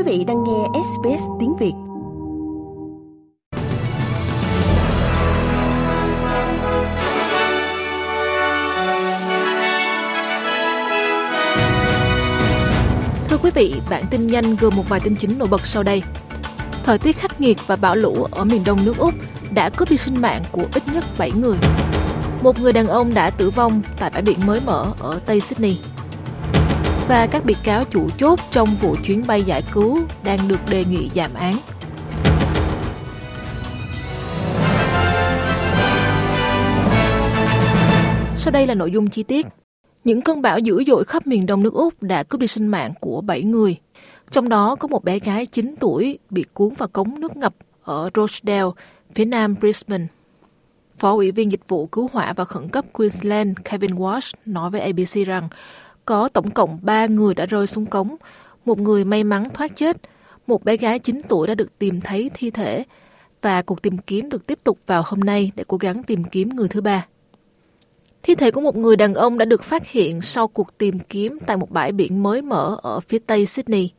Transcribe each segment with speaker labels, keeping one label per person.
Speaker 1: Quý vị đang nghe SBS tiếng Việt.
Speaker 2: Thưa quý vị, bản tin nhanh gồm một vài tin chính nổi bật sau đây. Thời tiết khắc nghiệt và bão lũ ở miền đông nước Úc đã cướp đi sinh mạng của ít nhất 7 người. Một người đàn ông đã tử vong tại bãi biển mới mở ở Tây Sydney và các bị cáo chủ chốt trong vụ chuyến bay giải cứu đang được đề nghị giảm án. Sau đây là nội dung chi tiết. Những cơn bão dữ dội khắp miền đông nước Úc đã cướp đi sinh mạng của 7 người. Trong đó có một bé gái 9 tuổi bị cuốn vào cống nước ngập ở Rochdale, phía nam Brisbane. Phó ủy viên dịch vụ cứu hỏa và khẩn cấp Queensland Kevin Walsh nói với ABC rằng có tổng cộng 3 người đã rơi xuống cống, một người may mắn thoát chết, một bé gái 9 tuổi đã được tìm thấy thi thể và cuộc tìm kiếm được tiếp tục vào hôm nay để cố gắng tìm kiếm người thứ ba. Thi thể của một người đàn ông đã được phát hiện sau cuộc tìm kiếm tại một bãi biển mới mở ở phía tây Sydney.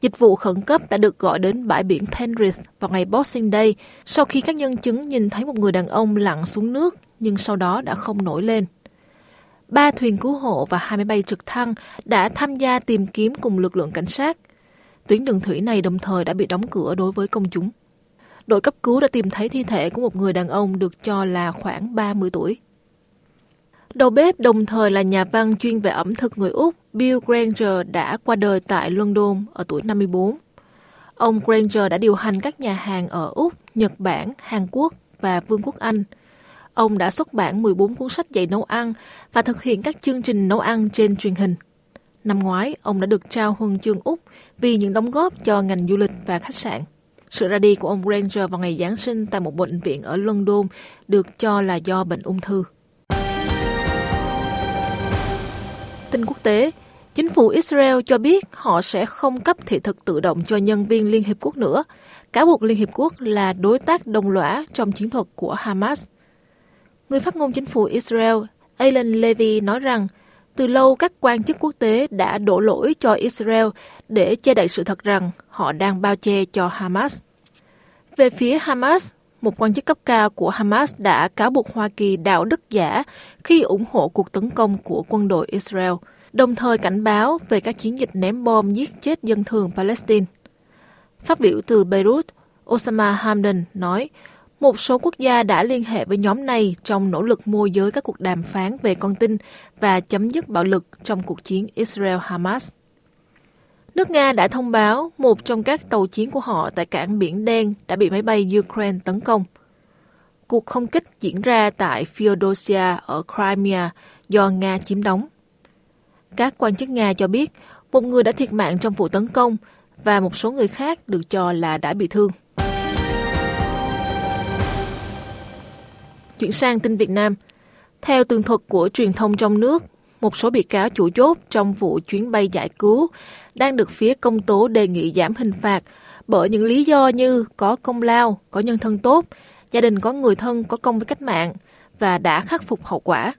Speaker 2: Dịch vụ khẩn cấp đã được gọi đến bãi biển Penrith vào ngày Boxing Day sau khi các nhân chứng nhìn thấy một người đàn ông lặn xuống nước nhưng sau đó đã không nổi lên ba thuyền cứu hộ và hai máy bay trực thăng đã tham gia tìm kiếm cùng lực lượng cảnh sát. Tuyến đường thủy này đồng thời đã bị đóng cửa đối với công chúng. Đội cấp cứu đã tìm thấy thi thể của một người đàn ông được cho là khoảng 30 tuổi. Đầu bếp đồng thời là nhà văn chuyên về ẩm thực người Úc Bill Granger đã qua đời tại London ở tuổi 54. Ông Granger đã điều hành các nhà hàng ở Úc, Nhật Bản, Hàn Quốc và Vương quốc Anh – Ông đã xuất bản 14 cuốn sách dạy nấu ăn và thực hiện các chương trình nấu ăn trên truyền hình. Năm ngoái, ông đã được trao huân chương Úc vì những đóng góp cho ngành du lịch và khách sạn. Sự ra đi của ông Granger vào ngày Giáng sinh tại một bệnh viện ở London được cho là do bệnh ung thư. Tin quốc tế, chính phủ Israel cho biết họ sẽ không cấp thị thực tự động cho nhân viên Liên Hiệp Quốc nữa, cáo buộc Liên Hiệp Quốc là đối tác đồng lõa trong chiến thuật của Hamas – Người phát ngôn chính phủ Israel Alan Levy nói rằng từ lâu các quan chức quốc tế đã đổ lỗi cho Israel để che đậy sự thật rằng họ đang bao che cho Hamas. Về phía Hamas, một quan chức cấp cao của Hamas đã cáo buộc Hoa Kỳ đạo đức giả khi ủng hộ cuộc tấn công của quân đội Israel, đồng thời cảnh báo về các chiến dịch ném bom giết chết dân thường Palestine. Phát biểu từ Beirut, Osama Hamdan nói một số quốc gia đã liên hệ với nhóm này trong nỗ lực môi giới các cuộc đàm phán về con tin và chấm dứt bạo lực trong cuộc chiến Israel-Hamas. Nước Nga đã thông báo một trong các tàu chiến của họ tại cảng Biển Đen đã bị máy bay Ukraine tấn công. Cuộc không kích diễn ra tại Feodosia ở Crimea do Nga chiếm đóng. Các quan chức Nga cho biết một người đã thiệt mạng trong vụ tấn công và một số người khác được cho là đã bị thương. Chuyển sang tin Việt Nam. Theo tường thuật của truyền thông trong nước, một số bị cáo chủ chốt trong vụ chuyến bay giải cứu đang được phía công tố đề nghị giảm hình phạt bởi những lý do như có công lao, có nhân thân tốt, gia đình có người thân có công với cách mạng và đã khắc phục hậu quả.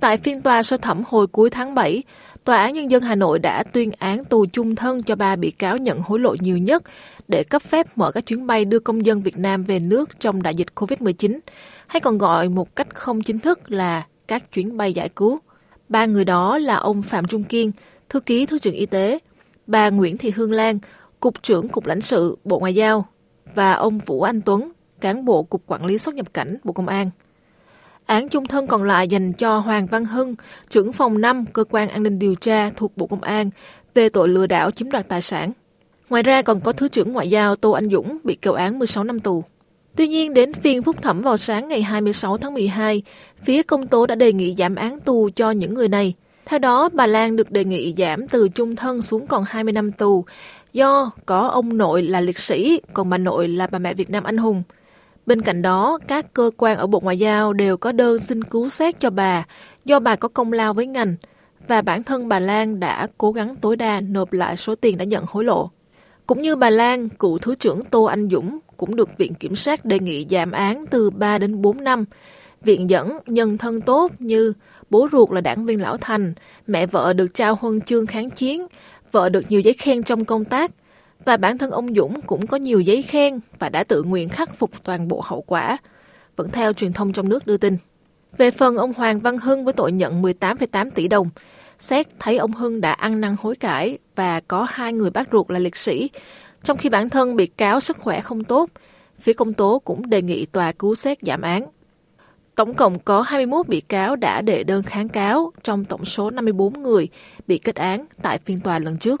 Speaker 2: Tại phiên tòa sơ thẩm hồi cuối tháng 7, Tòa án Nhân dân Hà Nội đã tuyên án tù chung thân cho ba bị cáo nhận hối lộ nhiều nhất để cấp phép mở các chuyến bay đưa công dân Việt Nam về nước trong đại dịch COVID-19, hay còn gọi một cách không chính thức là các chuyến bay giải cứu. Ba người đó là ông Phạm Trung Kiên, thư ký Thứ trưởng Y tế, bà Nguyễn Thị Hương Lan, Cục trưởng Cục lãnh sự Bộ Ngoại giao và ông Vũ Anh Tuấn, cán bộ Cục Quản lý xuất nhập cảnh Bộ Công an. Án chung thân còn lại dành cho Hoàng Văn Hưng, trưởng phòng 5 cơ quan an ninh điều tra thuộc Bộ Công an về tội lừa đảo chiếm đoạt tài sản. Ngoài ra còn có Thứ trưởng Ngoại giao Tô Anh Dũng bị kêu án 16 năm tù. Tuy nhiên, đến phiên phúc thẩm vào sáng ngày 26 tháng 12, phía công tố đã đề nghị giảm án tù cho những người này. Theo đó, bà Lan được đề nghị giảm từ chung thân xuống còn 20 năm tù do có ông nội là liệt sĩ, còn bà nội là bà mẹ Việt Nam anh hùng. Bên cạnh đó, các cơ quan ở Bộ Ngoại giao đều có đơn xin cứu xét cho bà do bà có công lao với ngành và bản thân bà Lan đã cố gắng tối đa nộp lại số tiền đã nhận hối lộ. Cũng như bà Lan, cựu Thứ trưởng Tô Anh Dũng cũng được Viện Kiểm sát đề nghị giảm án từ 3 đến 4 năm. Viện dẫn nhân thân tốt như bố ruột là đảng viên Lão Thành, mẹ vợ được trao huân chương kháng chiến Vợ được nhiều giấy khen trong công tác và bản thân ông Dũng cũng có nhiều giấy khen và đã tự nguyện khắc phục toàn bộ hậu quả, vẫn theo truyền thông trong nước đưa tin. Về phần ông Hoàng Văn Hưng với tội nhận 18,8 tỷ đồng, xét thấy ông Hưng đã ăn năn hối cải và có hai người bác ruột là liệt sĩ, trong khi bản thân bị cáo sức khỏe không tốt, phía công tố cũng đề nghị tòa cứu xét giảm án. Tổng cộng có 21 bị cáo đã đệ đơn kháng cáo trong tổng số 54 người bị kết án tại phiên tòa lần trước.